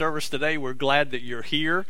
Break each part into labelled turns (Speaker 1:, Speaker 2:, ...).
Speaker 1: service today. We're glad that you're here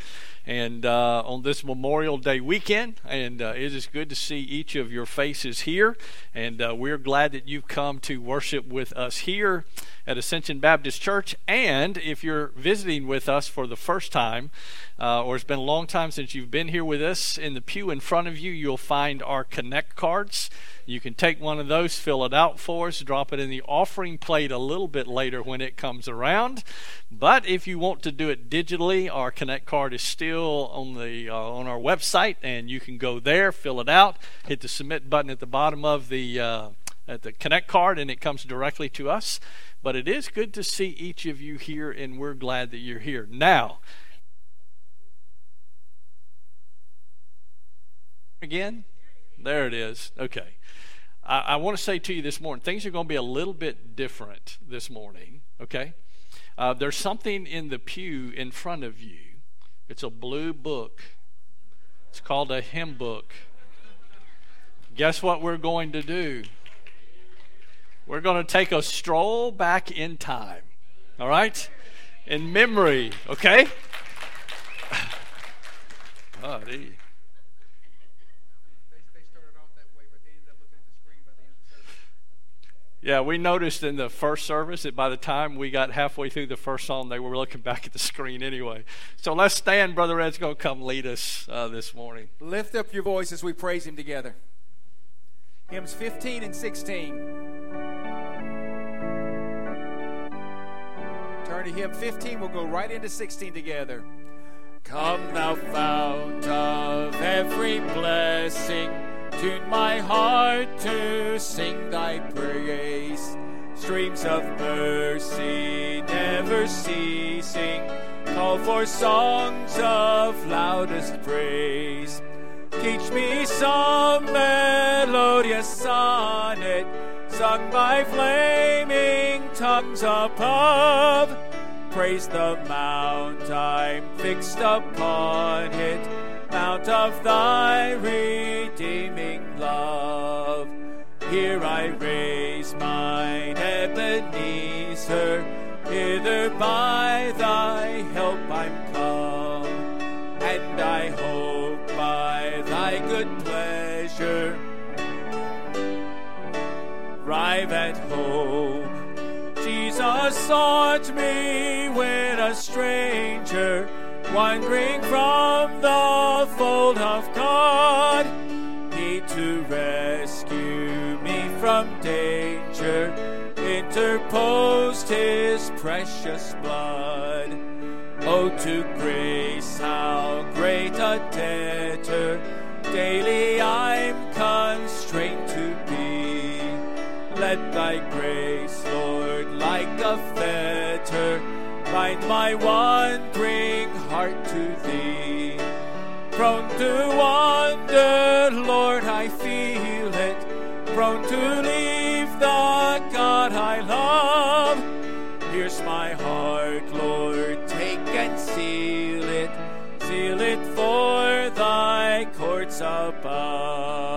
Speaker 1: and uh, on this Memorial Day weekend. And uh, it is good to see each of your faces here. And uh, we're glad that you've come to worship with us here at Ascension Baptist Church. And if you're visiting with us for the first time, uh, or it's been a long time since you've been here with us, in the pew in front of you, you'll find our Connect cards. You can take one of those, fill it out for us, drop it in the offering plate a little bit later when it comes around. But if you want to do it digitally, our Connect card is still on the uh, on our website, and you can go there, fill it out, hit the submit button at the bottom of the uh, at the Connect card, and it comes directly to us. But it is good to see each of you here, and we're glad that you're here. Now, again, there it is. Okay. I, I want to say to you this morning, things are going to be a little bit different this morning, okay? Uh, there's something in the pew in front of you. It's a blue book. It's called a hymn book. Guess what we're going to do? We're going to take a stroll back in time, all right? In memory, okay? Oh, Yeah, we noticed in the first service that by the time we got halfway through the first song, they were looking back at the screen anyway. So let's stand. Brother Ed's going to come lead us uh, this morning.
Speaker 2: Lift up your voice as we praise Him together. Hymns 15 and 16. Turn to hymn 15. We'll go right into 16 together.
Speaker 3: Come, thou fount of every blessing Tune my heart to sing thy praise. Streams of mercy never ceasing, call for songs of loudest praise. Teach me some melodious sonnet, sung by flaming tongues above. Praise the mount I'm fixed upon it mount of thy redeeming love. Here I raise mine Ebenezer, hither by thy help I'm come, and I hope by thy good pleasure arrive at home. Jesus sought me when a stranger wandering from the fold of God. He to rescue me from danger interposed his precious blood. Oh, to grace, how great a debtor daily I'm constrained to be. Let thy grace, Lord, like a fetter, bind my wandering heart to thee. Prone to wander, Lord, I feel it. Prone to leave the God I love. Here's my heart, Lord, take and seal it. Seal it for thy courts above.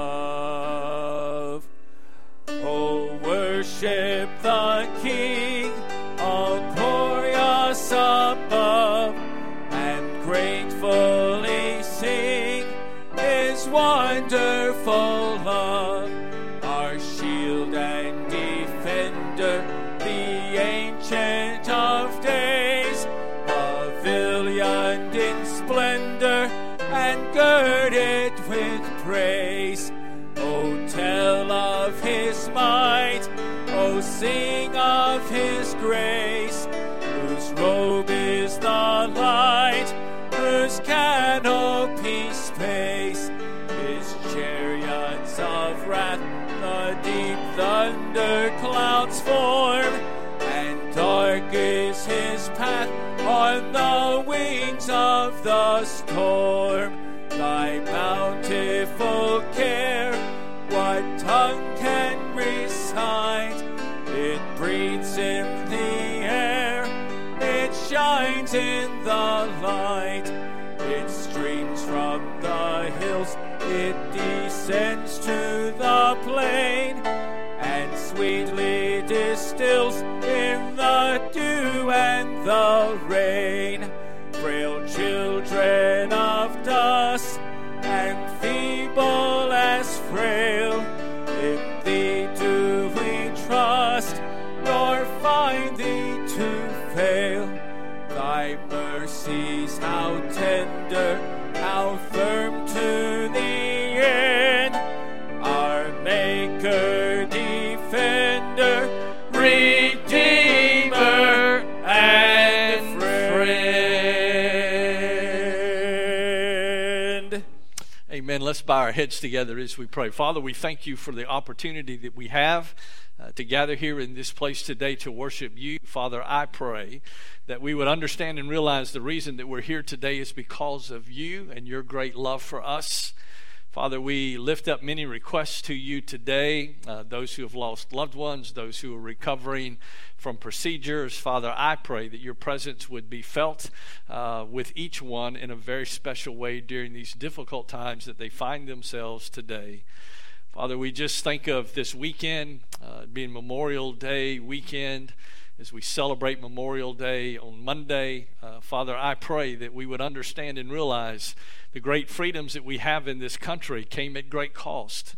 Speaker 3: Sing of His grace, whose robe is the light whose canopy space, his chariots of wrath, the deep thunder clouds form, and dark is his path on the wings of the storm. In the light. It streams from the hills, it descends to the plain, and sweetly distills in the dew and the tender,
Speaker 1: Let's bow our heads together as we pray. Father, we thank you for the opportunity that we have uh, to gather here in this place today to worship you. Father, I pray that we would understand and realize the reason that we're here today is because of you and your great love for us. Father, we lift up many requests to you today uh, those who have lost loved ones, those who are recovering from procedures. Father, I pray that your presence would be felt uh, with each one in a very special way during these difficult times that they find themselves today. Father, we just think of this weekend uh, being Memorial Day weekend as we celebrate Memorial Day on Monday. Uh, Father, I pray that we would understand and realize the great freedoms that we have in this country came at great cost.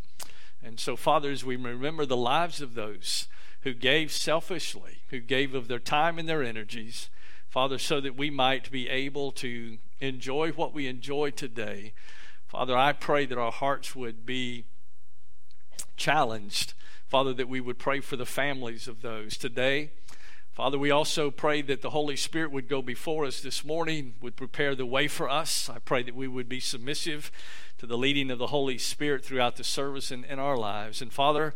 Speaker 1: And so, Father, as we remember the lives of those who gave selfishly, who gave of their time and their energies, Father, so that we might be able to enjoy what we enjoy today. Father, I pray that our hearts would be challenged. Father, that we would pray for the families of those today. Father, we also pray that the Holy Spirit would go before us this morning, would prepare the way for us. I pray that we would be submissive to the leading of the Holy Spirit throughout the service and in our lives. And Father,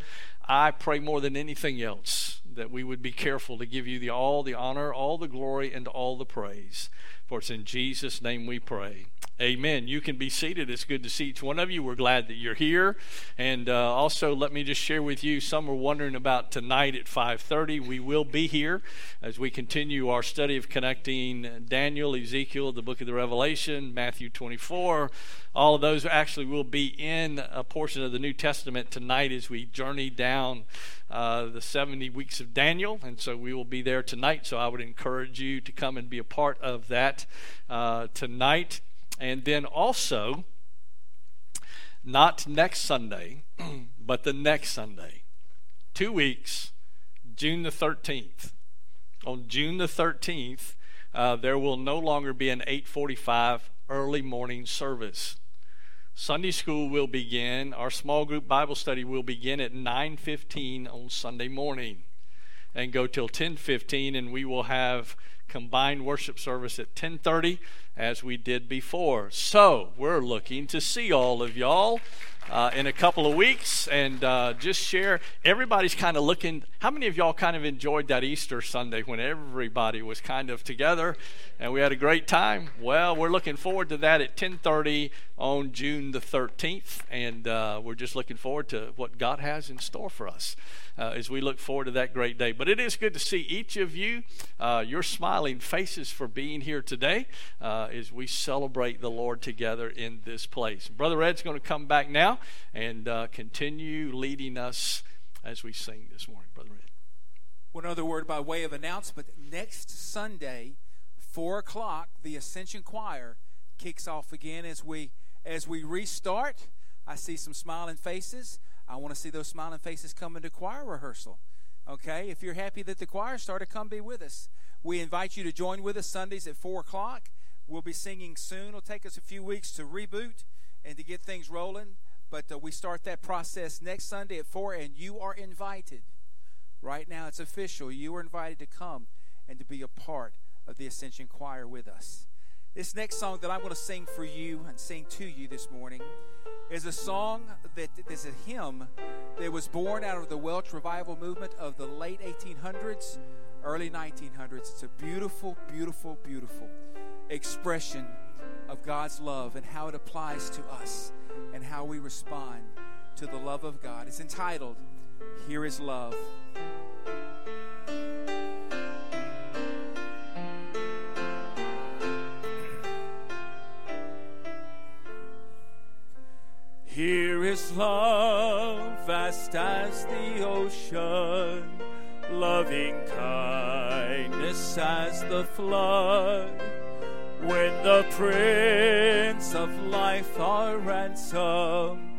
Speaker 1: I pray more than anything else that we would be careful to give you the all the honor, all the glory, and all the praise. For it's in Jesus' name we pray. Amen. You can be seated. It's good to see each one of you. We're glad that you're here. And uh, also, let me just share with you. Some are wondering about tonight at 5:30. We will be here as we continue our study of connecting Daniel, Ezekiel, the Book of the Revelation, Matthew 24. All of those actually will be in a portion of the New Testament tonight as we journey down uh, the 70 weeks of Daniel. And so we will be there tonight. So I would encourage you to come and be a part of that uh, tonight. And then also, not next Sunday, but the next Sunday, two weeks, June the 13th. On June the 13th, uh, there will no longer be an 845 early morning service. Sunday school will begin. Our small group Bible study will begin at 9:15 on Sunday morning and go till 10:15 and we will have combined worship service at 10:30 as we did before. So, we're looking to see all of y'all uh, in a couple of weeks and uh, just share. Everybody's kind of looking. How many of y'all kind of enjoyed that Easter Sunday when everybody was kind of together and we had a great time? Well, we're looking forward to that at 10:30 on June the 13th, and uh, we're just looking forward to what God has in store for us uh, as we look forward to that great day. But it is good to see each of you, uh, your smiling faces for being here today uh, as we celebrate the Lord together in this place. Brother Ed's going to come back now and uh, continue leading us as we sing this morning. Brother Ed.
Speaker 2: One other word by way of announcement. Next Sunday, 4 o'clock, the Ascension Choir kicks off again as we as we restart. I see some smiling faces. I want to see those smiling faces come into choir rehearsal. Okay, if you're happy that the choir started, come be with us. We invite you to join with us Sundays at 4 o'clock. We'll be singing soon. It'll take us a few weeks to reboot and to get things rolling, but uh, we start that process next Sunday at 4, and you are invited. Right now, it's official. You are invited to come and to be a part of the Ascension Choir with us. This next song that I'm going to sing for you and sing to you this morning is a song that is a hymn that was born out of the Welsh revival movement of the late 1800s, early 1900s. It's a beautiful, beautiful, beautiful expression of God's love and how it applies to us and how we respond to the love of God. It's entitled, Here is Love.
Speaker 3: Here is love, vast as the ocean, loving kindness as the flood. when the Prince of Life, our ransom,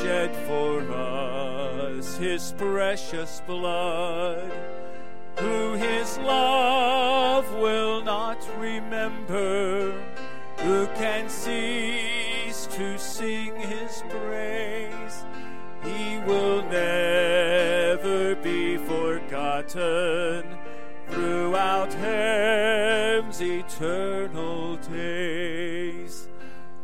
Speaker 3: shed for us his precious blood, who his love will not remember, who can cease to sing He will never be forgotten throughout heaven's eternal days.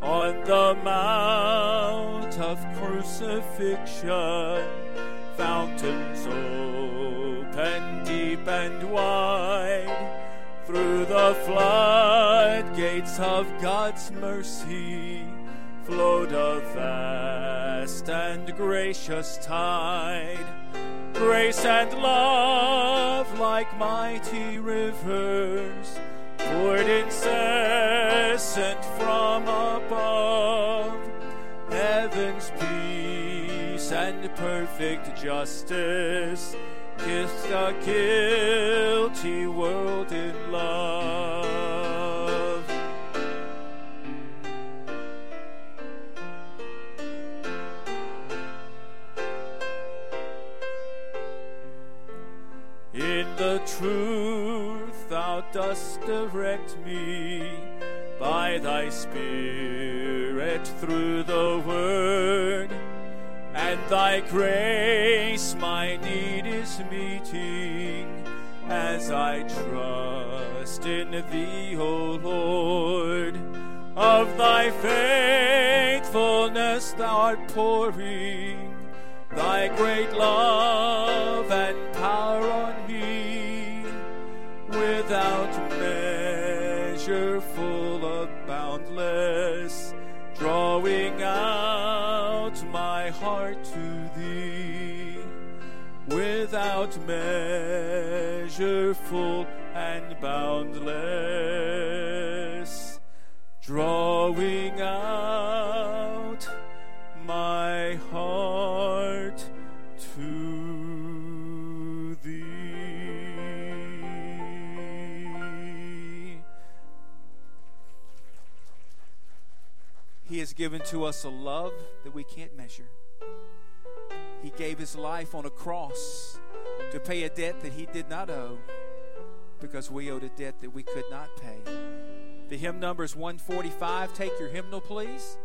Speaker 3: On the mount of crucifixion, fountains open deep and wide. Through the floodgates of God's mercy flowed a vast and gracious tide. Grace and love like mighty rivers poured incessant from above. Heaven's peace and perfect justice kissed a guilty world in love. Dost direct me by thy Spirit through the word, and thy grace my need is meeting as I trust in thee, O Lord. Of thy faithfulness thou art pouring thy great love and power on drawing out my heart to thee without measure, full and boundless, drawing out
Speaker 2: has given to us a love that we can't measure. He gave his life on a cross to pay a debt that he did not owe because we owed a debt that we could not pay. The hymn number is 145. Take your hymnal, please.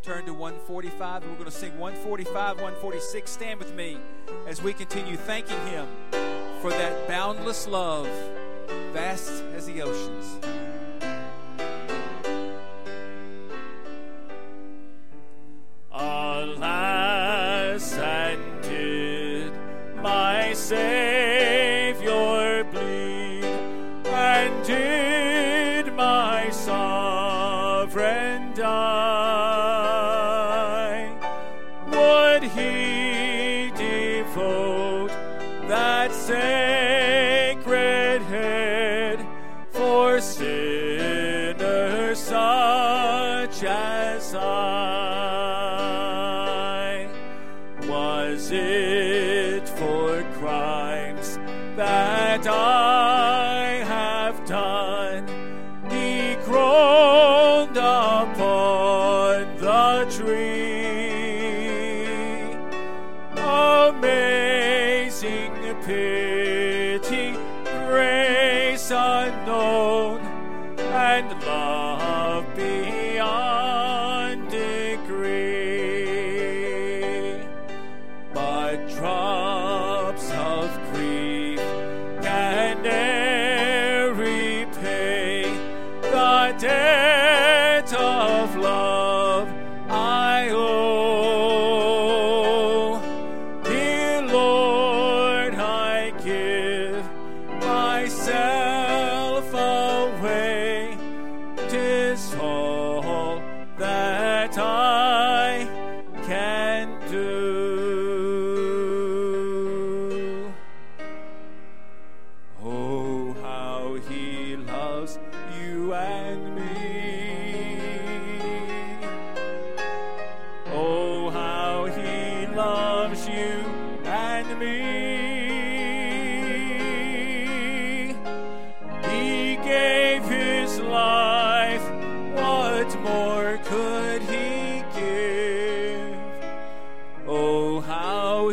Speaker 2: Turn to 145, and we're going to sing 145, 146. Stand with me as we continue thanking him for that boundless love, vast as the oceans.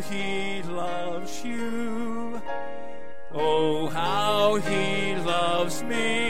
Speaker 3: He loves you. Oh, how he loves me.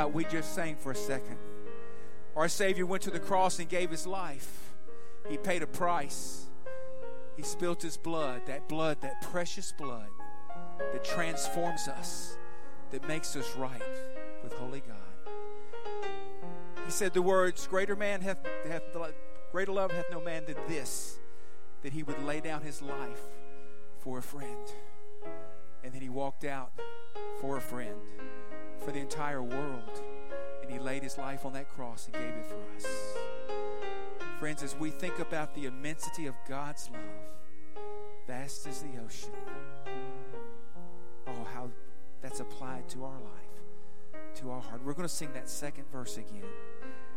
Speaker 2: About we just sang for a second. Our Savior went to the cross and gave his life. He paid a price. He spilt his blood, that blood, that precious blood that transforms us, that makes us right with holy God. He said the words, Greater man hath, hath greater love hath no man than this, that he would lay down his life for a friend. And then he walked out for a friend, for the entire world. And he laid his life on that cross and gave it for us. Friends, as we think about the immensity of God's love, vast as the ocean, oh, how that's applied to our life, to our heart. We're going to sing that second verse again.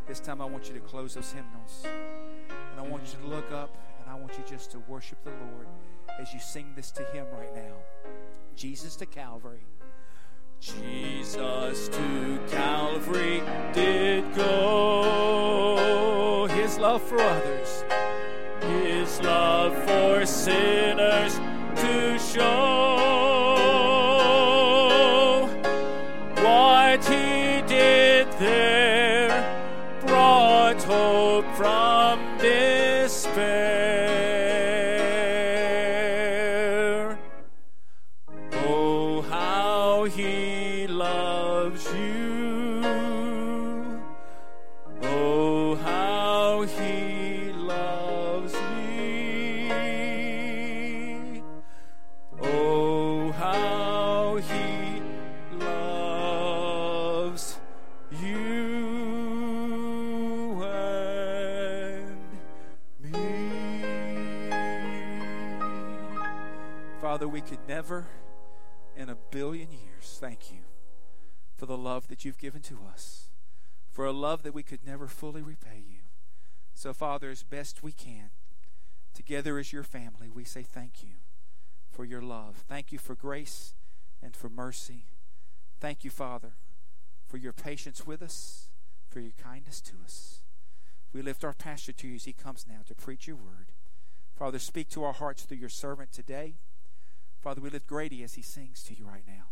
Speaker 2: This time I want you to close those hymnals. And I want you to look up and I want you just to worship the Lord as you sing this to Him right now. Jesus to Calvary.
Speaker 3: Jesus to Calvary did go.
Speaker 2: His love for others.
Speaker 3: His love for sinners to show.
Speaker 2: Love that we could never fully repay you. So, Father, as best we can, together as your family, we say thank you for your love. Thank you for grace and for mercy. Thank you, Father, for your patience with us, for your kindness to us. We lift our pastor to you as he comes now to preach your word. Father, speak to our hearts through your servant today. Father, we lift Grady as he sings to you right now.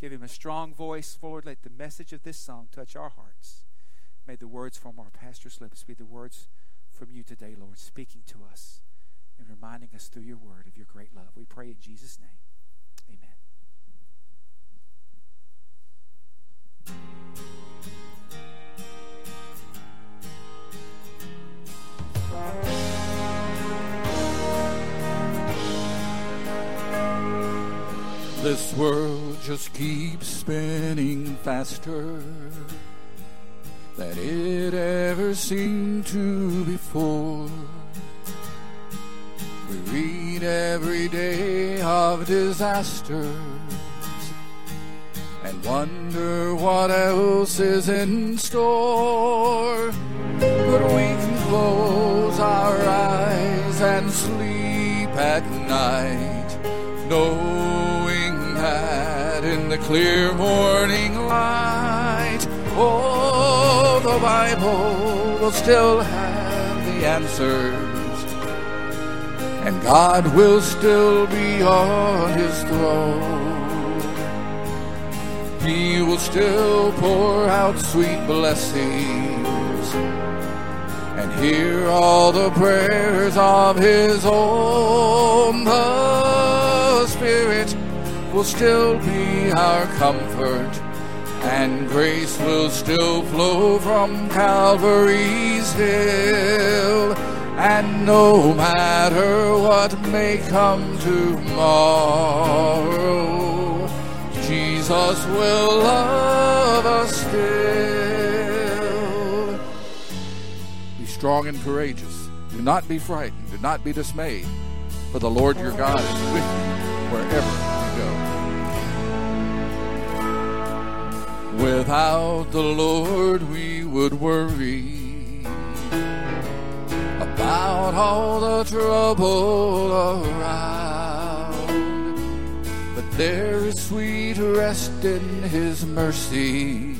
Speaker 2: Give him a strong voice, Lord. Let the message of this song touch our hearts. May the words from our pastor's lips be the words from you today, Lord, speaking to us and reminding us through your word of your great love. We pray in Jesus' name. Amen.
Speaker 4: This world just keeps spinning faster than it ever seemed to before. We read every day of disasters and wonder what else is in store. But we can close our eyes and sleep at night, knowing that in the clear morning light, oh, the Bible will still have the answers, and God will still be on his throne. He will still pour out sweet blessings and hear all the prayers of his own. The Spirit will still be our comfort and grace will still flow from Calvary's hill. And no matter what may come tomorrow, Jesus will love us still. Be strong and courageous. Do not be frightened. Do not be dismayed. For the Lord your God is with you wherever Without the Lord, we would worry about all the trouble around. But there is sweet rest in His mercy,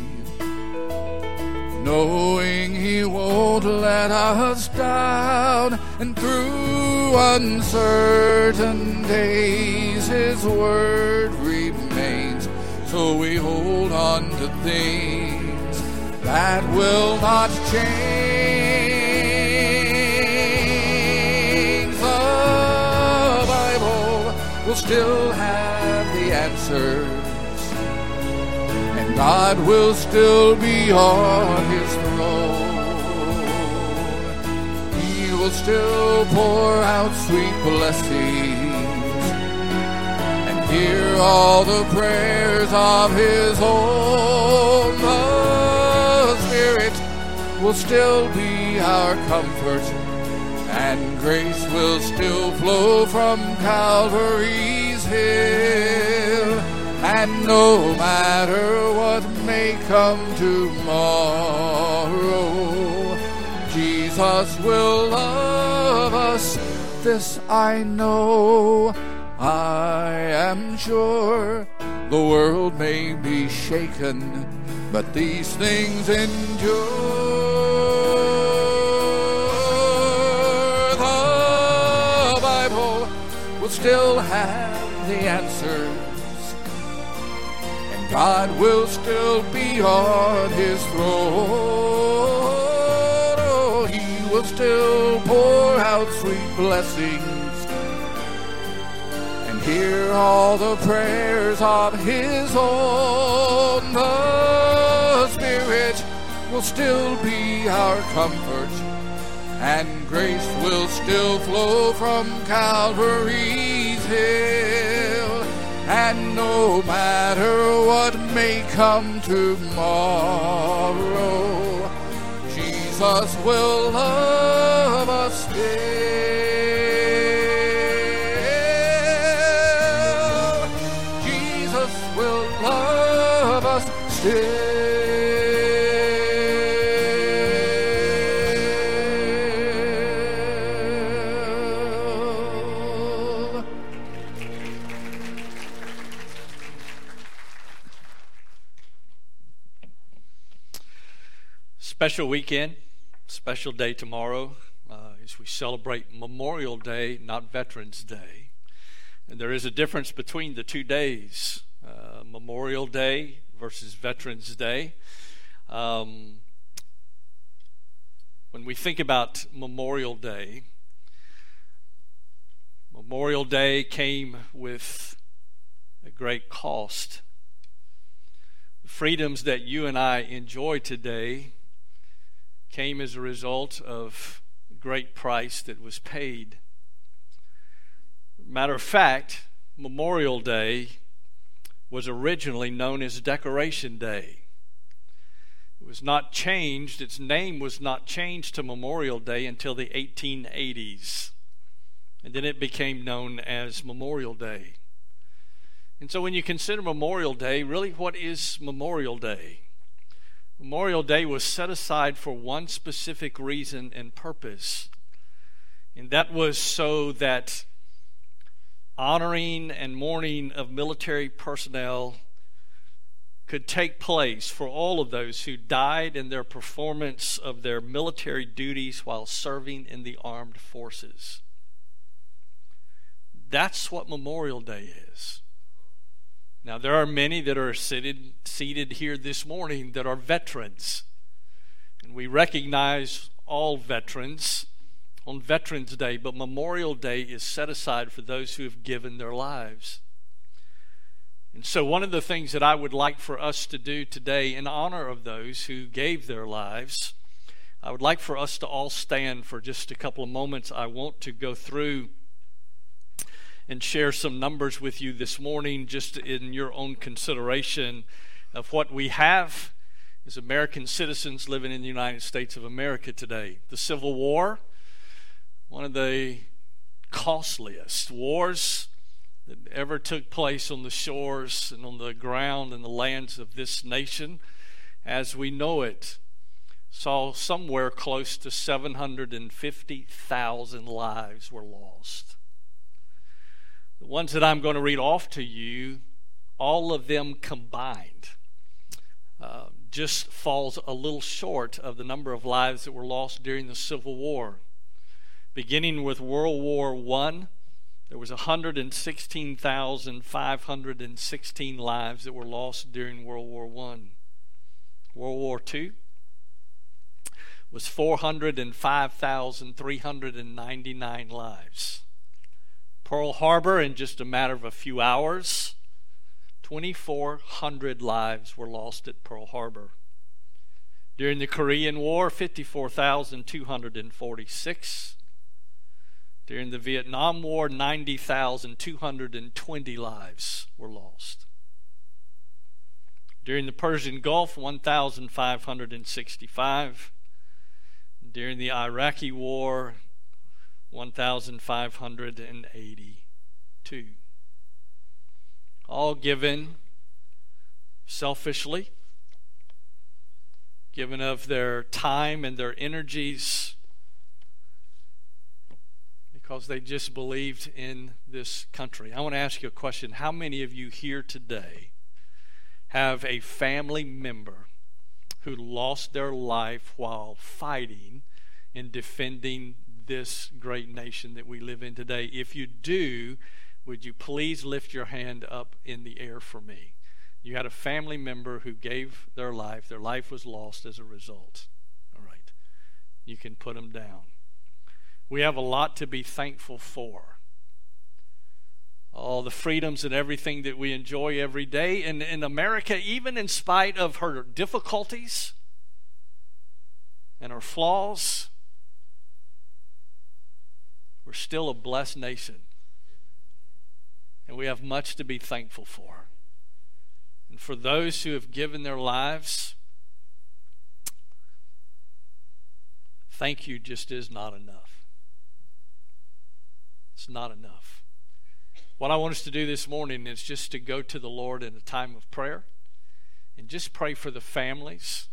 Speaker 4: knowing He won't let us down. And through uncertain days, His word. So we hold on to things that will not change. The Bible will still have the answers, and God will still be on His throne. He will still pour out sweet blessings hear all the prayers of His own. The Spirit will still be our comfort, and grace will still flow from Calvary's hill. And no matter what may come tomorrow, Jesus will love us. This I know. I am sure the world may be shaken, but these things endure. The Bible will still have the answers, and God will still be on his throne. Oh, he will still pour out sweet blessings hear all the prayers of his own. The Spirit will still be our comfort, and grace will still flow from Calvary's hill. And no matter what may come tomorrow, Jesus will love us still.
Speaker 1: Special weekend, special day tomorrow uh, as we celebrate Memorial Day, not Veterans Day. And there is a difference between the two days uh, Memorial Day versus Veterans Day. Um, when we think about Memorial Day, Memorial Day came with a great cost. The freedoms that you and I enjoy today came as a result of great price that was paid. Matter of fact, Memorial Day was originally known as Decoration Day. It was not changed, its name was not changed to Memorial Day until the 1880s. And then it became known as Memorial Day. And so when you consider Memorial Day, really what is Memorial Day? Memorial Day was set aside for one specific reason and purpose, and that was so that honoring and mourning of military personnel could take place for all of those who died in their performance of their military duties while serving in the armed forces. That's what Memorial Day is. Now, there are many that are seated, seated here this morning that are veterans. And we recognize all veterans on Veterans Day, but Memorial Day is set aside for those who have given their lives. And so, one of the things that I would like for us to do today in honor of those who gave their lives, I would like for us to all stand for just a couple of moments. I want to go through and share some numbers with you this morning, just in your own consideration of what we have as American citizens living in the United States of America today. The Civil War, one of the costliest wars that ever took place on the shores and on the ground and the lands of this nation as we know it saw somewhere close to 750,000 lives were lost. The ones that I'm going to read off to you, all of them combined, uh, just falls a little short of the number of lives that were lost during the Civil War. Beginning with World War I, there was 116,516 lives that were lost during World War I. World War II was 405,399 lives. Pearl Harbor, in just a matter of a few hours, 2,400 lives were lost at Pearl Harbor. During the Korean War, 54,246. During the Vietnam War, 90,220 lives were lost. During the Persian Gulf, 1,565. During the Iraqi War, 1,582. All given selfishly, given of their time and their energies because they just believed in this country. I want to ask you a question. How many of you here today have a family member who lost their life while fighting and defending this great nation that we live in today? If you do, would you please lift your hand up in the air for me? You had a family member who gave their life, their life was lost as a result. All right. You can put them down. We have a lot to be thankful for. All the freedoms and everything that we enjoy every day. And in America, even in spite of her difficulties and her flaws, we're still a blessed nation. And we have much to be thankful for. And for those who have given their lives, thank you just is not enough. It's not enough. What I want us to do this morning is just to go to the Lord in a time of prayer and just pray for the families,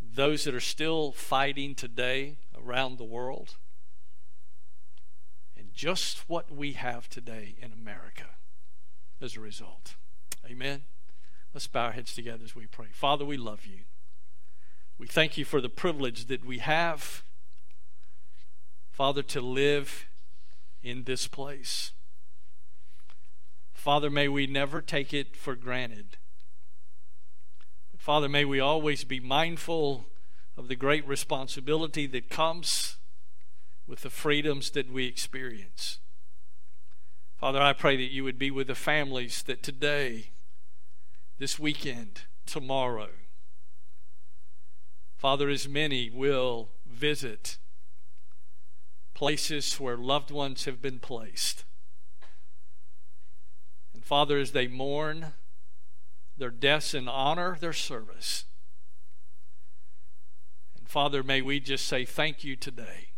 Speaker 1: those that are still fighting today around the world, just what we have today in America as a result. Amen. Let's bow our heads together as we pray. Father, we love you. We thank you for the privilege that we have, Father, to live in this place. Father, may we never take it for granted. Father, may we always be mindful of the great responsibility that comes with the freedoms that we experience. Father, I pray that you would be with the families that today, this weekend, tomorrow, Father, as many will visit places where loved ones have been placed. And Father, as they mourn their deaths and honor their service, and Father, may we just say thank you today.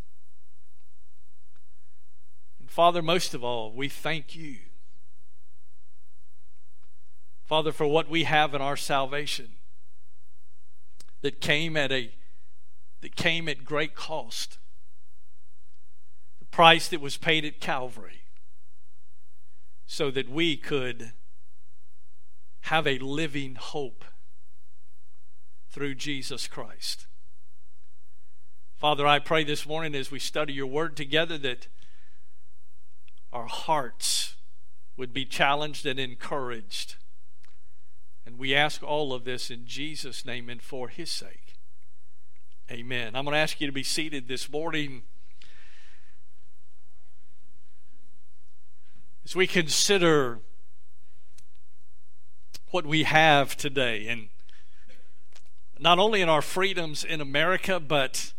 Speaker 1: Father, most of all, we thank you. Father, for what we have in our salvation that came at a that came at great cost The price that was paid at Calvary so that we could have a living hope through Jesus Christ. Father, I pray this morning as we study your word together that our hearts would be challenged and encouraged. And we ask all of this in Jesus' name and for his sake. Amen. I'm going to ask you to be seated this morning. As we consider what we have today, and not only in our freedoms in America, but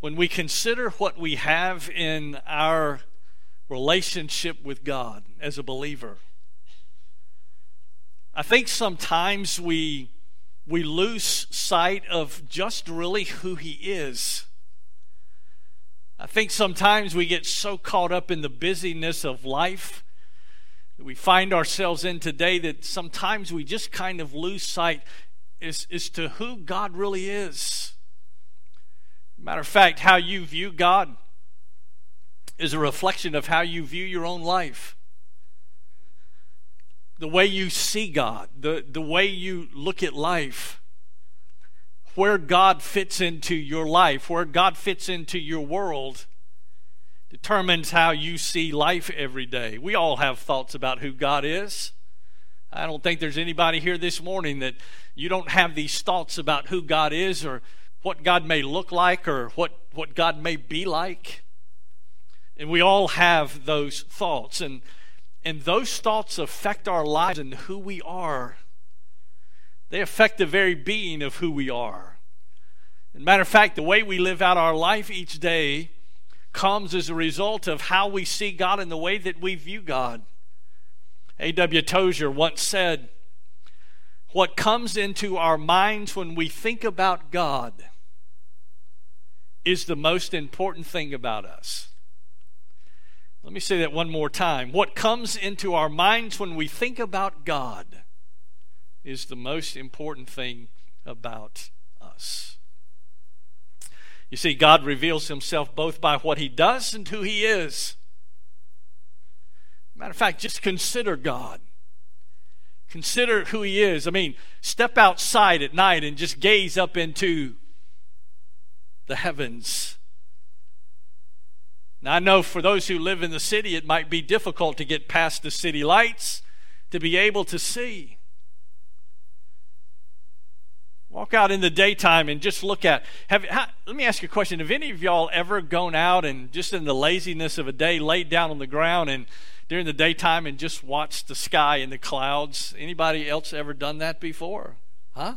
Speaker 1: when we consider what we have in our relationship with God as a believer. I think sometimes we we lose sight of just really who he is. I think sometimes we get so caught up in the busyness of life that we find ourselves in today that sometimes we just kind of lose sight as, as to who God really is. Matter of fact, how you view God is a reflection of how you view your own life. The way you see God, the, the way you look at life, where God fits into your life, where God fits into your world, determines how you see life every day. We all have thoughts about who God is. I don't think there's anybody here this morning that you don't have these thoughts about who God is or what God may look like or what, what God may be like. And we all have those thoughts. And, and those thoughts affect our lives and who we are. They affect the very being of who we are. As matter of fact, the way we live out our life each day comes as a result of how we see God and the way that we view God. A.W. Tozer once said, What comes into our minds when we think about God is the most important thing about us. Let me say that one more time. What comes into our minds when we think about God is the most important thing about us. You see, God reveals himself both by what he does and who he is. Matter of fact, just consider God. Consider who he is. I mean, step outside at night and just gaze up into the heavens. Now, I know for those who live in the city, it might be difficult to get past the city lights to be able to see. Walk out in the daytime and just look at. Have how, let me ask you a question. Have any of y'all ever gone out and just in the laziness of a day laid down on the ground and during the daytime and just watched the sky and the clouds? Anybody else ever done that before? Huh?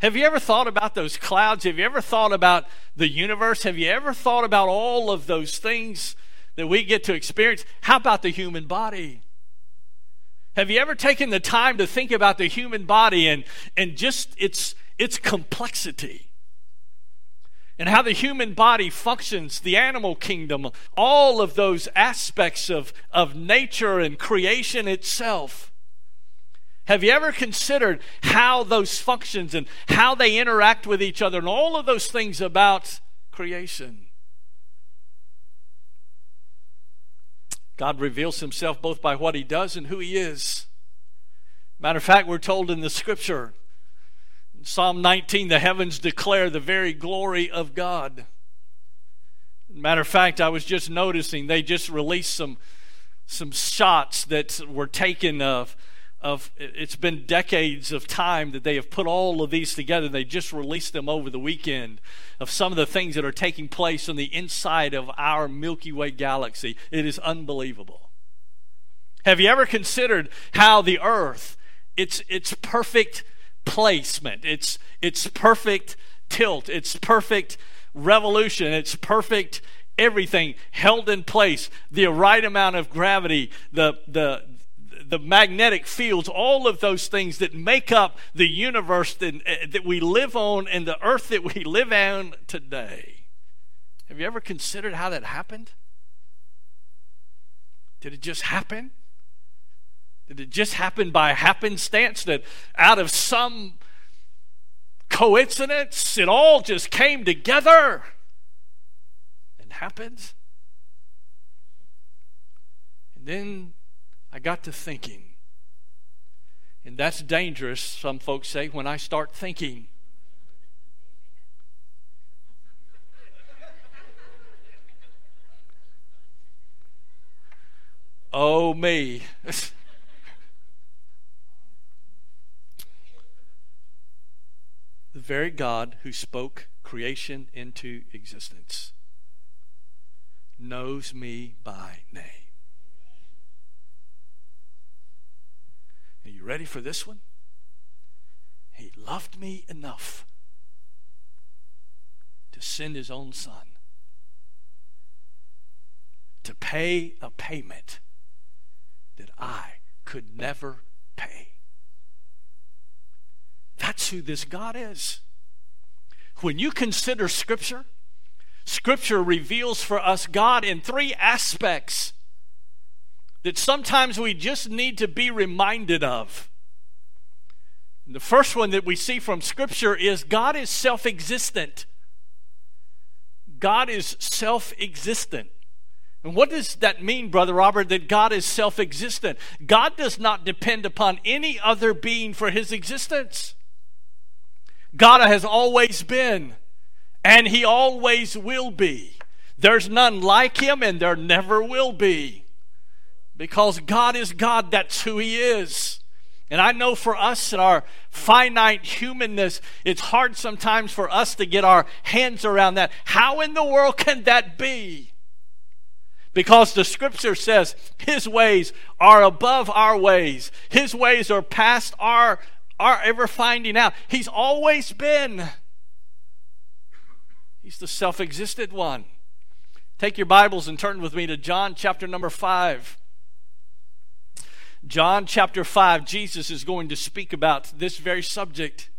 Speaker 1: Have you ever thought about those clouds? Have you ever thought about the universe? Have you ever thought about all of those things that we get to experience? How about the human body? Have you ever taken the time to think about the human body and, and just its, its complexity? And how the human body functions, the animal kingdom, all of those aspects of, of nature and creation itself. Have you ever considered how those functions and how they interact with each other and all of those things about creation? God reveals himself both by what he does and who he is. Matter of fact, we're told in the scripture, in Psalm 19, the heavens declare the very glory of God. Matter of fact, I was just noticing they just released some some shots that were taken of of it's been decades of time that they have put all of these together. They just released them over the weekend of some of the things that are taking place on the inside of our Milky Way galaxy. It is unbelievable. Have you ever considered how the earth its its perfect placement, its its perfect tilt, its perfect revolution, its perfect everything held in place, the right amount of gravity, the the the magnetic fields, all of those things that make up the universe that, uh, that we live on and the earth that we live on today. Have you ever considered how that happened? Did it just happen? Did it just happen by happenstance that out of some coincidence it all just came together and happened? And then I got to thinking. And that's dangerous, some folks say, when I start thinking. oh, me. the very God who spoke creation into existence knows me by name. Ready for this one? He loved me enough to send his own son to pay a payment that I could never pay. That's who this God is. When you consider Scripture, Scripture reveals for us God in three aspects that sometimes we just need to be reminded of. The first one that we see from Scripture is God is self existent. God is self existent. And what does that mean, Brother Robert, that God is self existent? God does not depend upon any other being for his existence. God has always been, and he always will be. There's none like him, and there never will be. Because God is God, that's who he is. And I know for us in our finite humanness, it's hard sometimes for us to get our hands around that. How in the world can that be? Because the scripture says his ways are above our ways, his ways are past our, our ever finding out. He's always been. He's the self existent one. Take your Bibles and turn with me to John chapter number 5. John chapter 5, Jesus is going to speak about this very subject.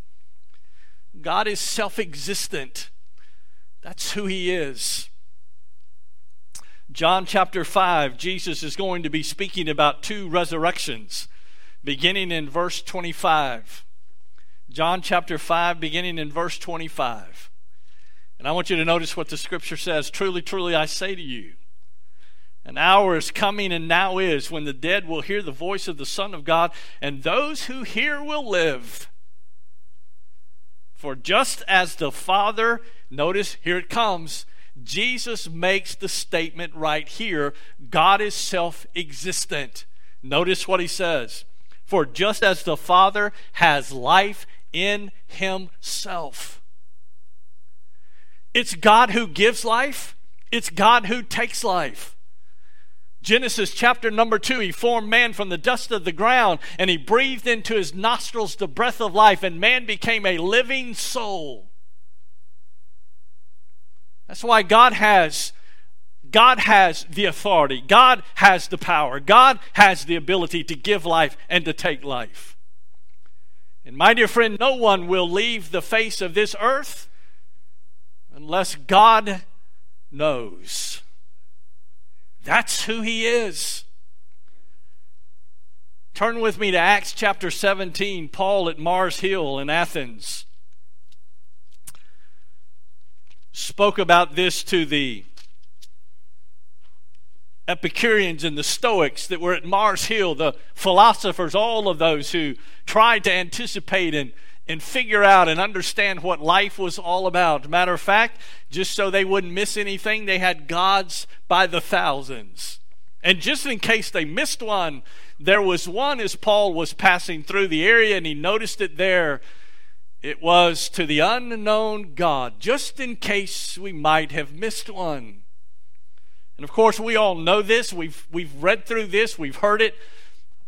Speaker 1: God is self existent, that's who He is. John chapter 5, Jesus is going to be speaking about two resurrections, beginning in verse 25. John chapter 5, beginning in verse 25. And I want you to notice what the scripture says Truly, truly, I say to you, an hour is coming and now is when the dead will hear the voice of the Son of God, and those who hear will live. For just as the Father, notice here it comes, Jesus makes the statement right here God is self existent. Notice what he says. For just as the Father has life in himself, it's God who gives life, it's God who takes life. Genesis chapter number two, he formed man from the dust of the ground and he breathed into his nostrils the breath of life, and man became a living soul. That's why God has God has the authority. God has the power. God has the ability to give life and to take life. And my dear friend, no one will leave the face of this earth unless God knows. That's who he is. Turn with me to Acts chapter 17, Paul at Mars Hill in Athens spoke about this to the Epicureans and the Stoics that were at Mars Hill, the philosophers, all of those who tried to anticipate and and figure out and understand what life was all about. Matter of fact, just so they wouldn't miss anything, they had gods by the thousands. And just in case they missed one, there was one as Paul was passing through the area and he noticed it there. It was to the unknown God, just in case we might have missed one. And of course, we all know this. We've, we've read through this, we've heard it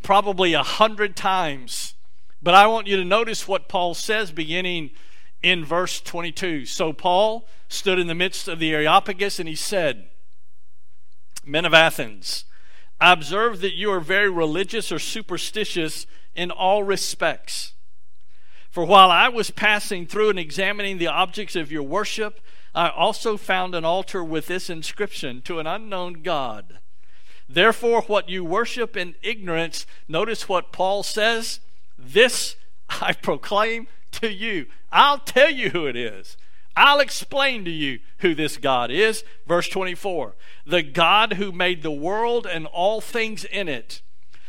Speaker 1: probably a hundred times. But I want you to notice what Paul says beginning in verse 22. So Paul stood in the midst of the Areopagus and he said, Men of Athens, I observe that you are very religious or superstitious in all respects. For while I was passing through and examining the objects of your worship, I also found an altar with this inscription to an unknown God. Therefore, what you worship in ignorance, notice what Paul says this I proclaim to you. I'll tell you who it is. I'll explain to you who this God is. Verse 24 The God who made the world and all things in it,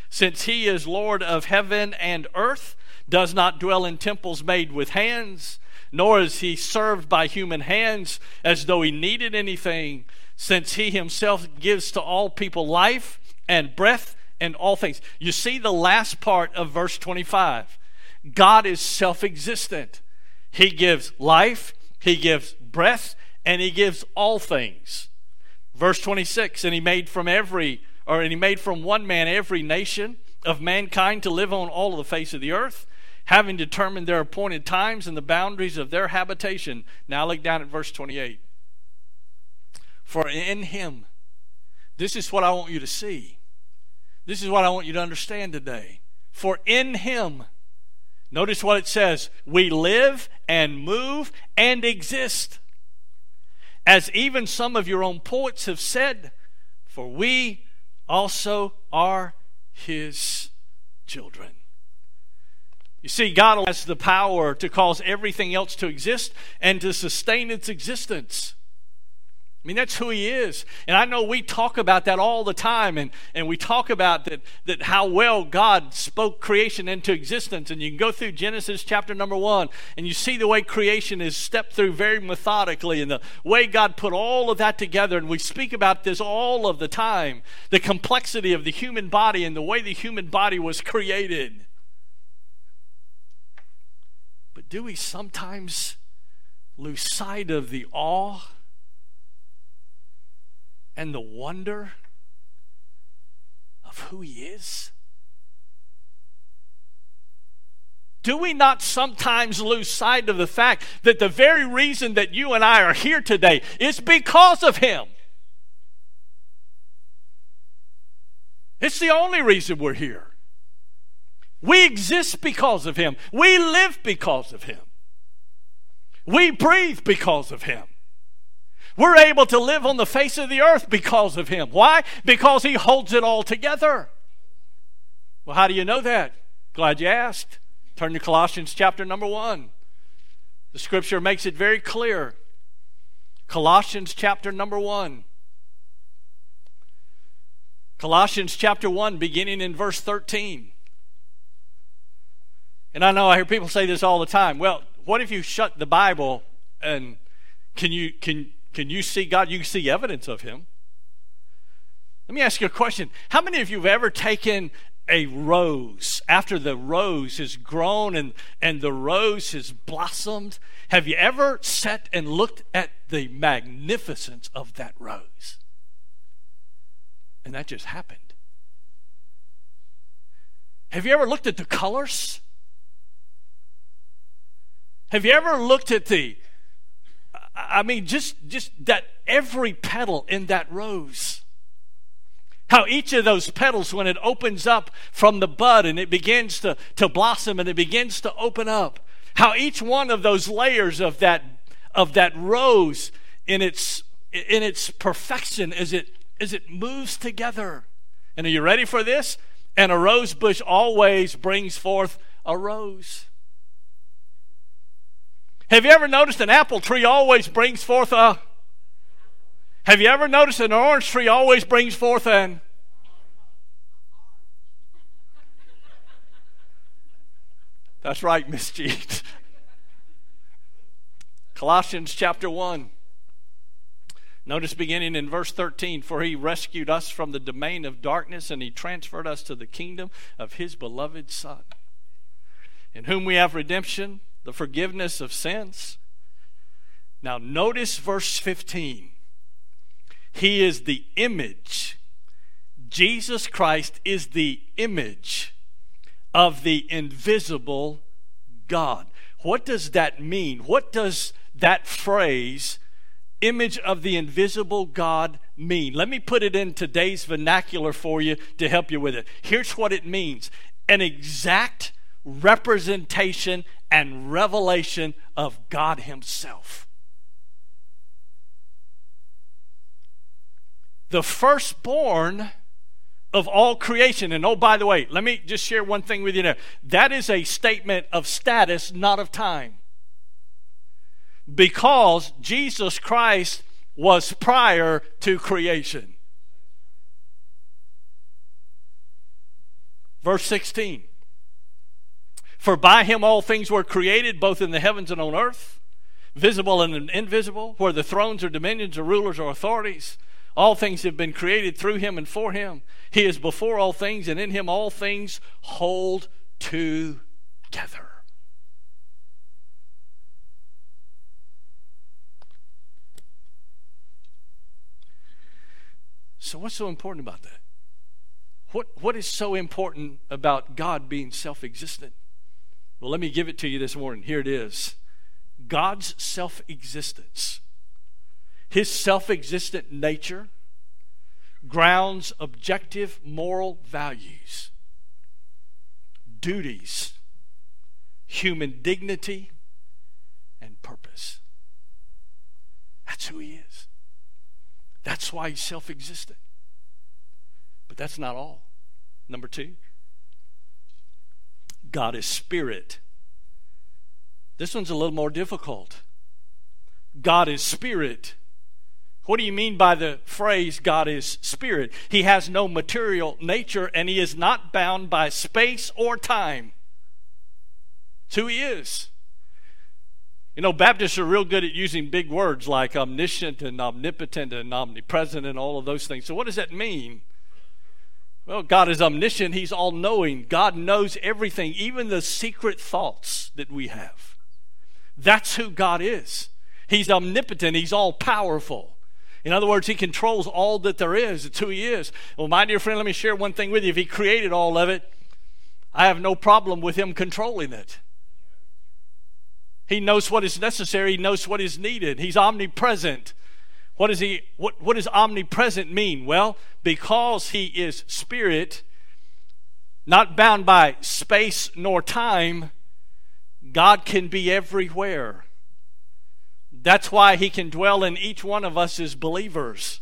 Speaker 1: since he is Lord of heaven and earth, does not dwell in temples made with hands, nor is he served by human hands as though he needed anything, since he himself gives to all people life and breath and all things. You see the last part of verse 25. God is self existent. He gives life, He gives breath, and He gives all things. Verse 26 And He made from every, or and He made from one man every nation of mankind to live on all of the face of the earth, having determined their appointed times and the boundaries of their habitation. Now look down at verse 28. For in him, this is what I want you to see. This is what I want you to understand today. For in him, notice what it says we live and move and exist. As even some of your own poets have said, for we also are his children. You see, God has the power to cause everything else to exist and to sustain its existence. I mean, that's who he is. And I know we talk about that all the time, and, and we talk about that, that how well God spoke creation into existence. And you can go through Genesis chapter number one, and you see the way creation is stepped through very methodically, and the way God put all of that together. And we speak about this all of the time the complexity of the human body and the way the human body was created. But do we sometimes lose sight of the awe? And the wonder of who He is? Do we not sometimes lose sight of the fact that the very reason that you and I are here today is because of Him? It's the only reason we're here. We exist because of Him. We live because of Him. We breathe because of Him. We're able to live on the face of the earth because of Him. Why? Because He holds it all together. Well, how do you know that? Glad you asked. Turn to Colossians chapter number 1. The scripture makes it very clear. Colossians chapter number 1. Colossians chapter 1, beginning in verse 13. And I know I hear people say this all the time. Well, what if you shut the Bible and can you can can you see God? You can see evidence of Him. Let me ask you a question. How many of you have ever taken a rose after the rose has grown and, and the rose has blossomed? Have you ever sat and looked at the magnificence of that rose? And that just happened. Have you ever looked at the colors? Have you ever looked at the I mean, just, just that every petal in that rose. How each of those petals, when it opens up from the bud and it begins to, to blossom and it begins to open up, how each one of those layers of that, of that rose in its, in its perfection as it, as it moves together. And are you ready for this? And a rose bush always brings forth a rose. Have you ever noticed an apple tree always brings forth a. Have you ever noticed an orange tree always brings forth an. That's right, Miss Jeet. Colossians chapter 1. Notice beginning in verse 13 For he rescued us from the domain of darkness and he transferred us to the kingdom of his beloved Son, in whom we have redemption the forgiveness of sins. Now, notice verse 15. He is the image. Jesus Christ is the image of the invisible God. What does that mean? What does that phrase, image of the invisible God, mean? Let me put it in today's vernacular for you to help you with it. Here's what it means an exact representation and revelation of God Himself. The firstborn of all creation. And oh, by the way, let me just share one thing with you there. That is a statement of status, not of time. Because Jesus Christ was prior to creation. Verse 16. For by him all things were created, both in the heavens and on earth, visible and invisible, where the thrones or dominions or rulers or authorities. All things have been created through him and for him. He is before all things, and in him all things hold together. So, what's so important about that? What, what is so important about God being self existent? Well, let me give it to you this morning. Here it is God's self existence, His self existent nature, grounds objective moral values, duties, human dignity, and purpose. That's who He is. That's why He's self existent. But that's not all. Number two, God is spirit. This one's a little more difficult. God is spirit. What do you mean by the phrase God is spirit? He has no material nature and he is not bound by space or time. It's who he is. You know, Baptists are real good at using big words like omniscient and omnipotent and omnipresent and all of those things. So, what does that mean? Well, God is omniscient, He's all knowing. God knows everything, even the secret thoughts that we have. That's who God is. He's omnipotent, He's all powerful. In other words, He controls all that there is. It's who He is. Well, my dear friend, let me share one thing with you. If He created all of it, I have no problem with Him controlling it. He knows what is necessary, He knows what is needed. He's omnipresent. What, is he, what, what does omnipresent mean? Well, because he is spirit, not bound by space nor time, God can be everywhere. That's why he can dwell in each one of us as believers.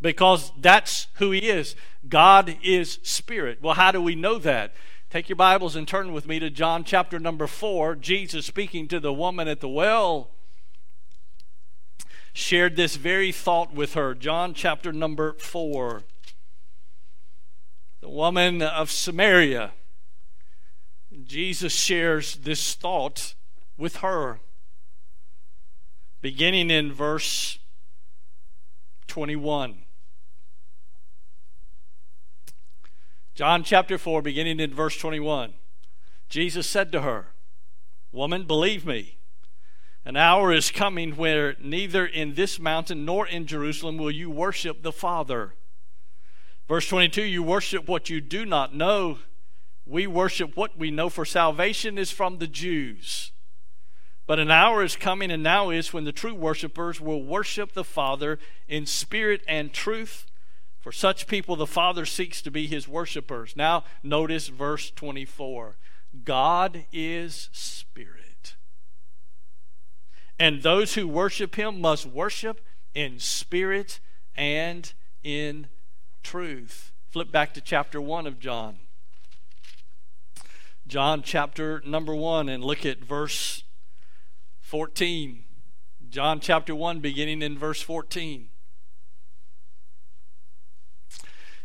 Speaker 1: Because that's who he is. God is spirit. Well, how do we know that? Take your Bibles and turn with me to John chapter number 4. Jesus speaking to the woman at the well shared this very thought with her. John chapter number 4. The woman of Samaria. Jesus shares this thought with her. Beginning in verse 21. John chapter 4, beginning in verse 21. Jesus said to her, Woman, believe me an hour is coming where neither in this mountain nor in Jerusalem will you worship the Father. Verse 22 You worship what you do not know. We worship what we know, for salvation is from the Jews. But an hour is coming, and now is when the true worshipers will worship the Father in spirit and truth. For such people, the Father seeks to be his worshipers. Now, notice verse 24 God is spirit. And those who worship him must worship in spirit and in truth. Flip back to chapter 1 of John. John chapter number 1 and look at verse 14. John chapter 1, beginning in verse 14.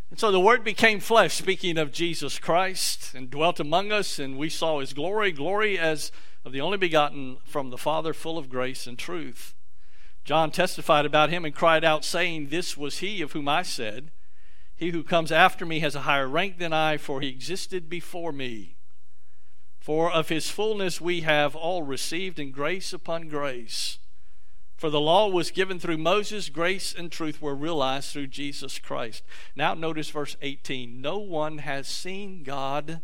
Speaker 1: And so the Word became flesh, speaking of Jesus Christ, and dwelt among us, and we saw His glory, glory as of the only begotten from the Father, full of grace and truth. John testified about him and cried out, saying, This was he of whom I said, He who comes after me has a higher rank than I, for he existed before me. For of his fullness we have all received, and grace upon grace. For the law was given through Moses, grace and truth were realized through Jesus Christ. Now, notice verse 18 No one has seen God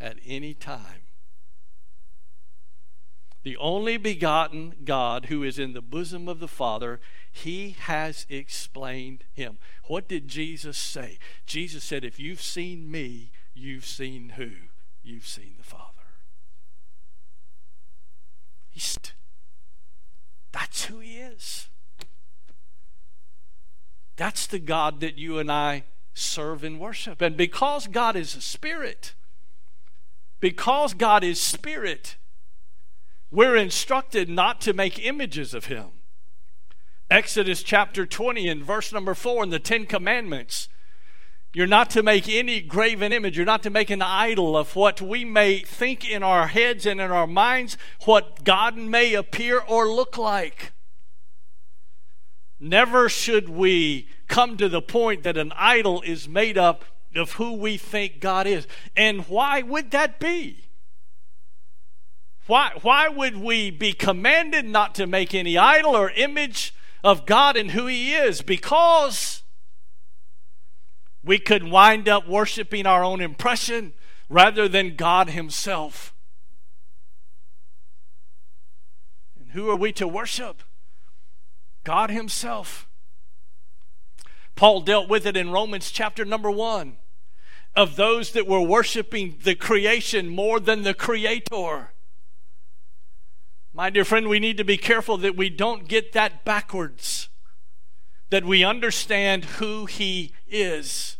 Speaker 1: at any time the only begotten God who is in the bosom of the Father, he has explained him. What did Jesus say? Jesus said, If you've seen me, you've seen who? You've seen the Father. He's, that's who he is. That's the God that you and I serve and worship. And because God is a spirit, because God is spirit, we're instructed not to make images of him. Exodus chapter 20 and verse number 4 in the Ten Commandments. You're not to make any graven image. You're not to make an idol of what we may think in our heads and in our minds, what God may appear or look like. Never should we come to the point that an idol is made up of who we think God is. And why would that be? Why, why would we be commanded not to make any idol or image of God and who He is? Because We could wind up worshiping our own impression rather than God Himself. And who are we to worship? God Himself. Paul dealt with it in Romans chapter number one of those that were worshiping the creation more than the creator. My dear friend, we need to be careful that we don't get that backwards, that we understand who He is.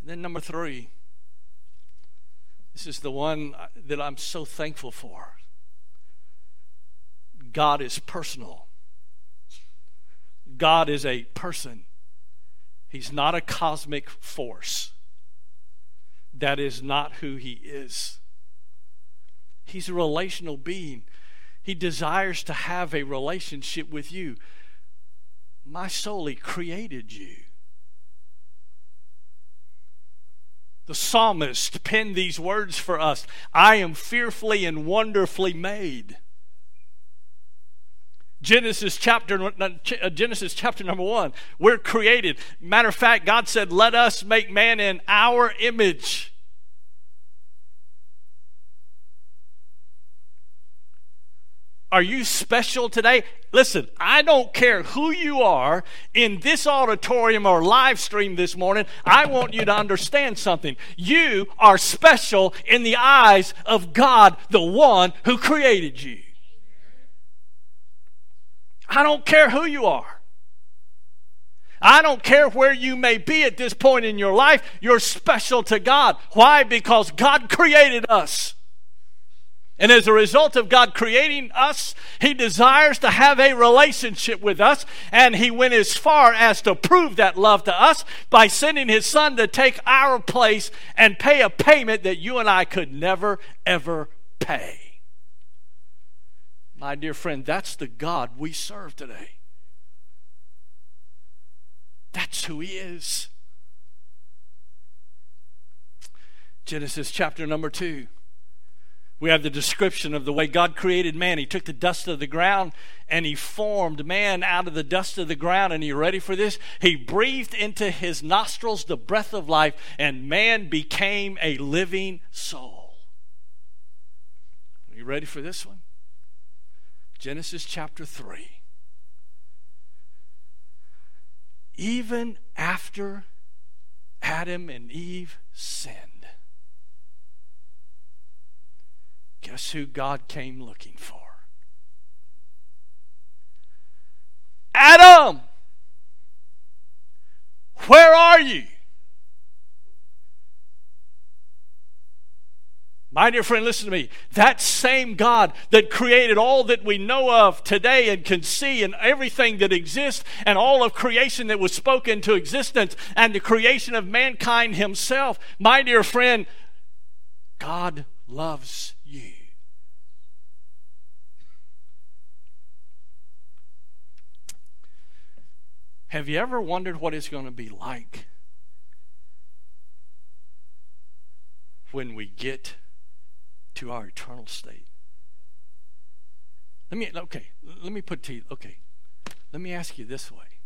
Speaker 1: And then, number three, this is the one uh, that I'm so thankful for God is personal. God is a person. He's not a cosmic force. That is not who He is. He's a relational being. He desires to have a relationship with you. My soul, He created you. The psalmist penned these words for us I am fearfully and wonderfully made. Genesis chapter uh, Genesis chapter number 1 we're created matter of fact God said let us make man in our image Are you special today? Listen, I don't care who you are in this auditorium or live stream this morning. I want you to understand something. You are special in the eyes of God, the one who created you. I don't care who you are. I don't care where you may be at this point in your life. You're special to God. Why? Because God created us. And as a result of God creating us, He desires to have a relationship with us. And He went as far as to prove that love to us by sending His Son to take our place and pay a payment that you and I could never, ever pay. My dear friend, that's the God we serve today. That's who He is. Genesis chapter number 2. We have the description of the way God created man. He took the dust of the ground and he formed man out of the dust of the ground. And you ready for this? He breathed into his nostrils the breath of life, and man became a living soul. Are you ready for this one? Genesis chapter 3. Even after Adam and Eve sinned, Guess who God came looking for? Adam! Where are you? My dear friend, listen to me. That same God that created all that we know of today and can see and everything that exists and all of creation that was spoken to existence and the creation of mankind himself, my dear friend, God loves you. Have you ever wondered what it's going to be like when we get to our eternal state? Let me okay, let me put to you okay. Let me ask you this way.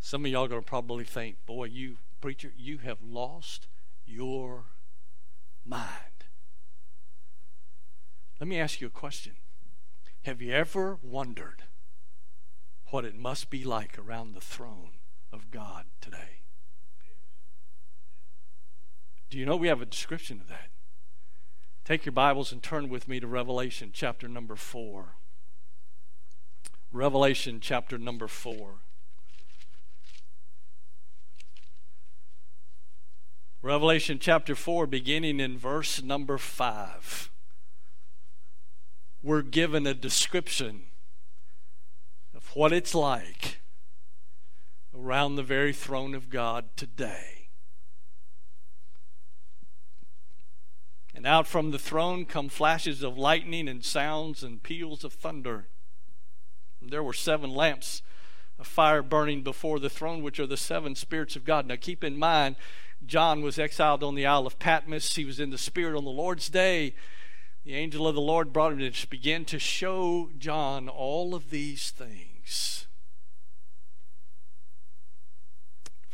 Speaker 1: Some of y'all are going to probably think, boy, you preacher, you have lost your mind. Let me ask you a question. Have you ever wondered what it must be like around the throne of God today? Do you know we have a description of that? Take your Bibles and turn with me to Revelation chapter number 4. Revelation chapter number 4. Revelation chapter 4, beginning in verse number 5. We're given a description of what it's like around the very throne of God today. And out from the throne come flashes of lightning and sounds and peals of thunder. And there were seven lamps of fire burning before the throne, which are the seven spirits of God. Now keep in mind, John was exiled on the Isle of Patmos. He was in the Spirit on the Lord's day. The angel of the Lord brought him to begin to show John all of these things.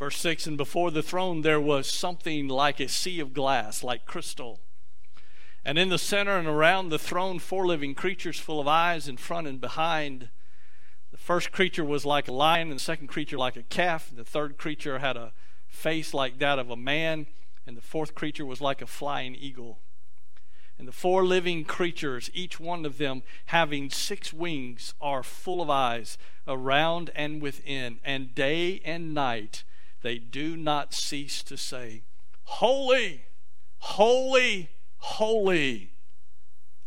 Speaker 1: Verse 6 And before the throne there was something like a sea of glass, like crystal. And in the center and around the throne, four living creatures full of eyes in front and behind. The first creature was like a lion, and the second creature like a calf. The third creature had a face like that of a man, and the fourth creature was like a flying eagle. And the four living creatures, each one of them having six wings, are full of eyes around and within, and day and night they do not cease to say, Holy, holy, holy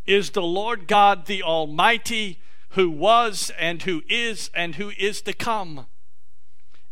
Speaker 1: is the Lord God the Almighty, who was and who is and who is to come.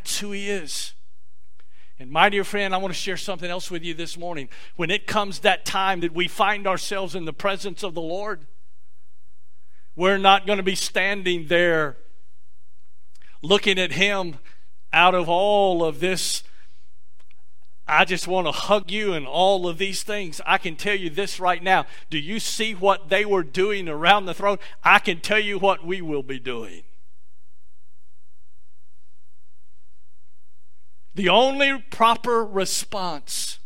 Speaker 1: That's who he is. And my dear friend, I want to share something else with you this morning. When it comes that time that we find ourselves in the presence of the Lord, we're not going to be standing there looking at him out of all of this I just want to hug you and all of these things. I can tell you this right now. Do you see what they were doing around the throne? I can tell you what we will be doing. The only proper response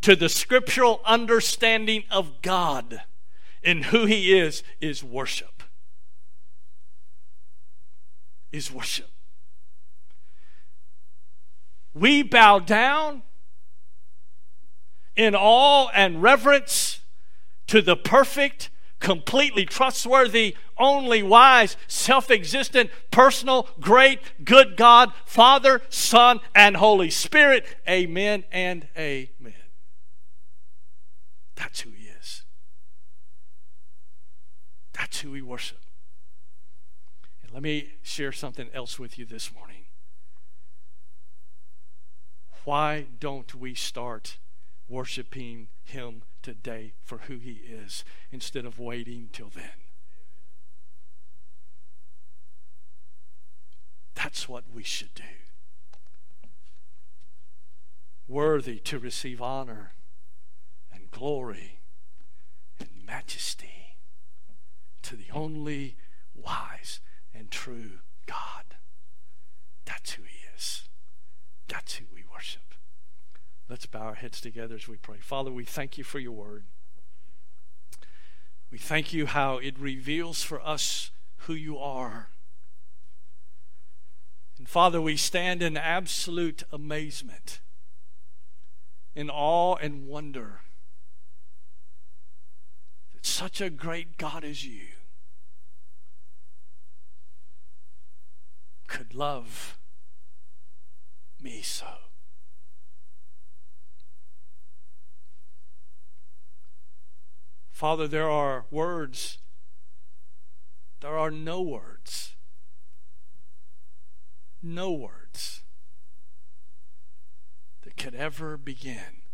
Speaker 1: to the scriptural understanding of God and who He is is worship. Is worship we bow down in awe and reverence to the perfect, completely trustworthy, only wise, self existent, personal, great, good God, Father, Son, and Holy Spirit. Amen and amen. That's who He is. That's who we worship. And let me share something else with you this morning why don't we start worshiping Him today for who He is instead of waiting till then? That's what we should do. Worthy to receive honor and glory and majesty to the only wise and true God. That's who He is. That's who we worship. Let's bow our heads together as we pray. Father, we thank you for your word. We thank you how it reveals for us who you are. And Father, we stand in absolute amazement, in awe and wonder that such a great God as you could love me so. Father, there are words, there are no words, no words that could ever begin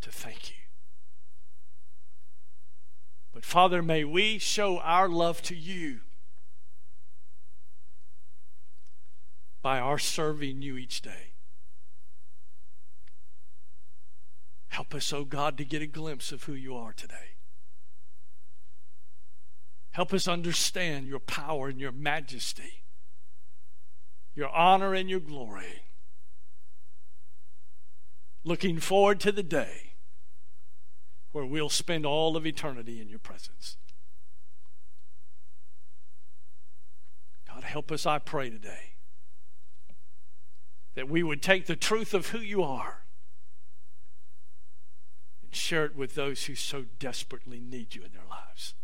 Speaker 1: to thank you. But Father, may we show our love to you by our serving you each day. Help us, oh God, to get a glimpse of who you are today. Help us understand your power and your majesty, your honor and your glory. Looking forward to the day where we'll spend all of eternity in your presence. God, help us, I pray today, that we would take the truth of who you are share it with those who so desperately need you in their lives.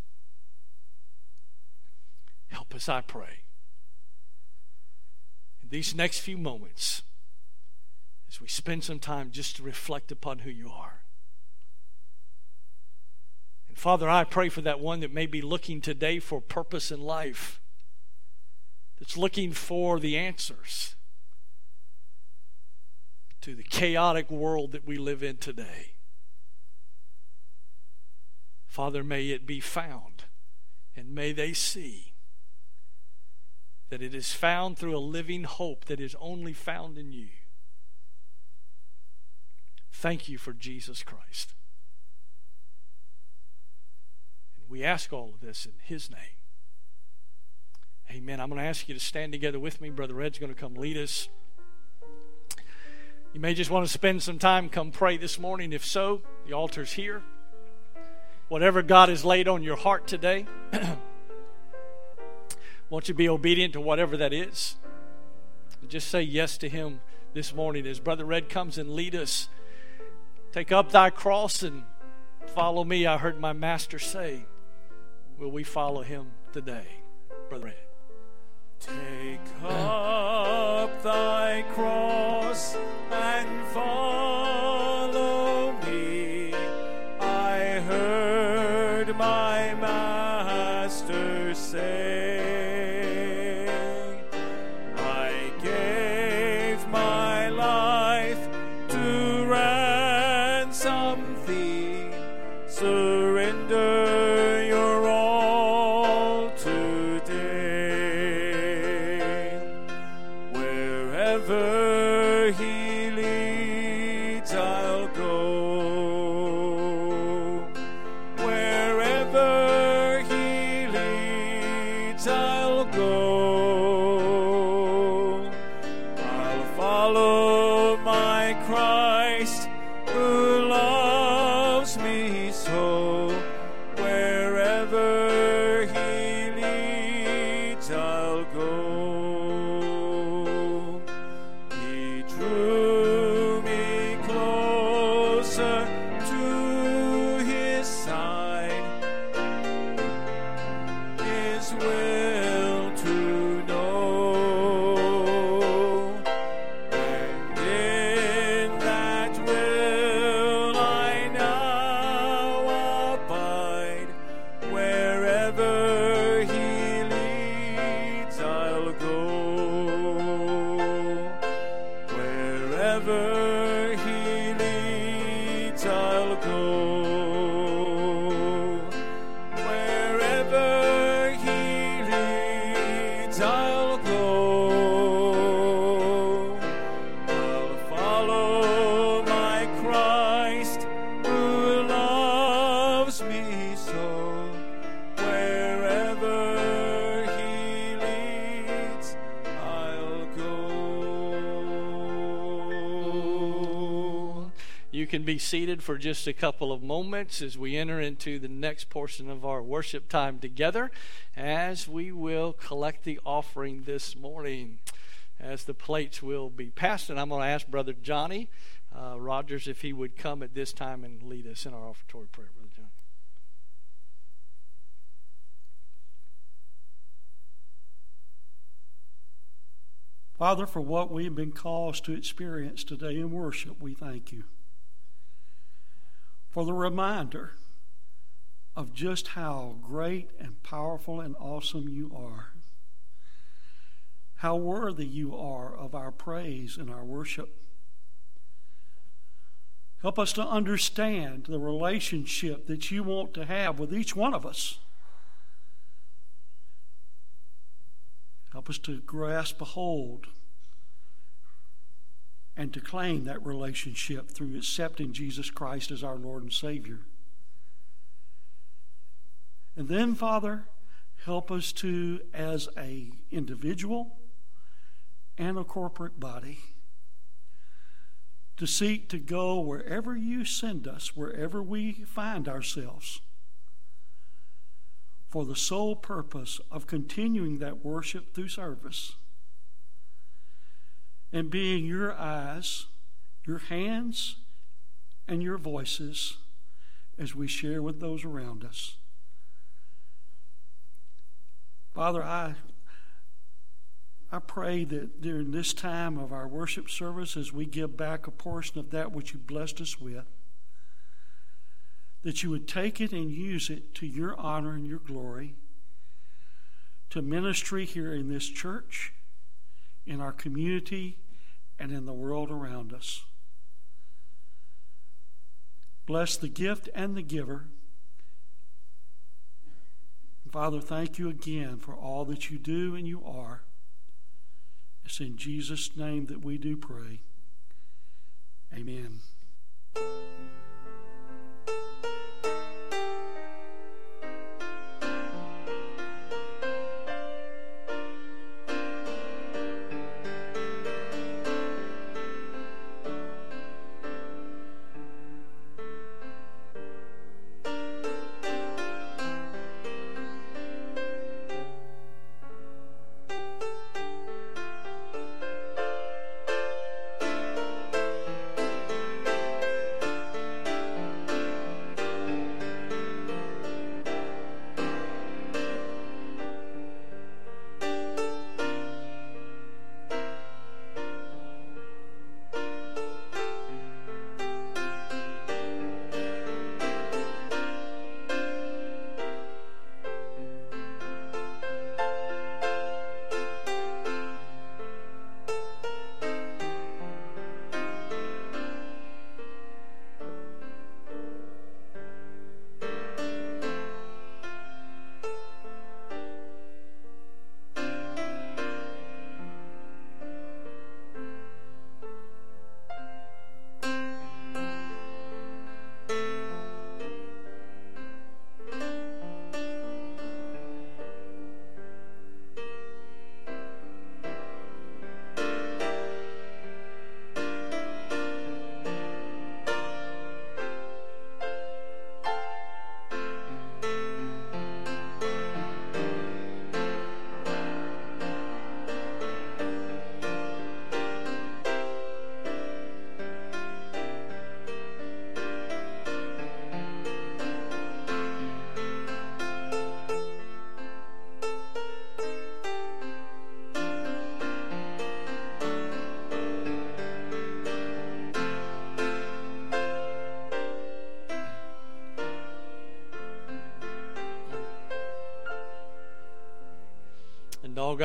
Speaker 1: Help us, I pray. In these next few moments, as we spend some time just to reflect upon who you are. And Father, I pray for that one that may be looking today for purpose in life, that's looking for the answers to the chaotic world that we live in today. Father, may it be found, and may they see that it is found through a living hope that is only found in you. Thank you for Jesus Christ. And we ask all of this in His name. Amen. I'm going to ask you to stand together with me. Brother Ed's going to come lead us. You may just want to spend some time, come pray this morning. If so, the altar's here. Whatever God has laid on your heart today, won't you be obedient to whatever that is? Just say yes to Him this morning as Brother Red comes and lead us. Take up thy cross and follow me. I heard my master say, Will we follow him today? Brother Red.
Speaker 3: Take up thy cross and follow
Speaker 1: seated for just a couple of moments as we enter into the next portion of our worship time together, as we will collect the offering this morning, as the plates will be passed. And I'm going to ask Brother Johnny uh, Rogers if he would come at this time and lead us in our offertory prayer, Brother Johnny.
Speaker 5: Father, for what we've been caused to experience today in worship, we thank you. For the reminder of just how great and powerful and awesome you are. How worthy you are of our praise and our worship. Help us to understand the relationship that you want to have with each one of us. Help us to grasp a hold and to claim that relationship through accepting Jesus Christ as our Lord and Savior. And then, Father, help us to, as a individual and a corporate body, to seek to go wherever you send us, wherever we find ourselves for the sole purpose of continuing that worship through service and being your eyes, your hands, and your voices as we share with those around us. Father, I, I pray that during this time of our worship service, as we give back a portion of that which you blessed us with, that you would take it and use it to your honor and your glory, to ministry here in this church, in our community, and in the world around us. Bless the gift and the giver. Father, thank you again for all that you do and you are. It's in Jesus' name that we do pray. Amen.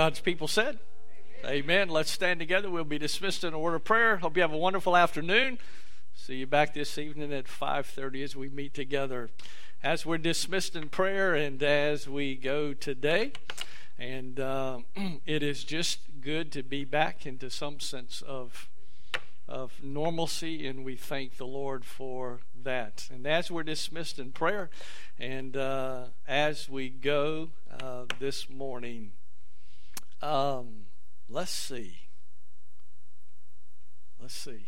Speaker 1: God's people said. Amen. Let's stand together. We'll be dismissed in a word of prayer. Hope you have a wonderful afternoon. See you back this evening at 5:30 as we meet together. As we're dismissed in prayer and as we go today, and uh, it is just good to be back into some sense of of normalcy, and we thank the Lord for that. And as we're dismissed in prayer, and uh, as we go uh, this morning. Um, let's see. Let's see.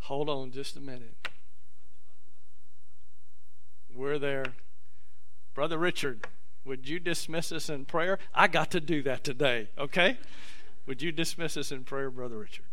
Speaker 1: Hold on just a minute. We're there. Brother Richard, would you dismiss us in prayer? I got to do that today, okay? Would you dismiss us in prayer, Brother Richard?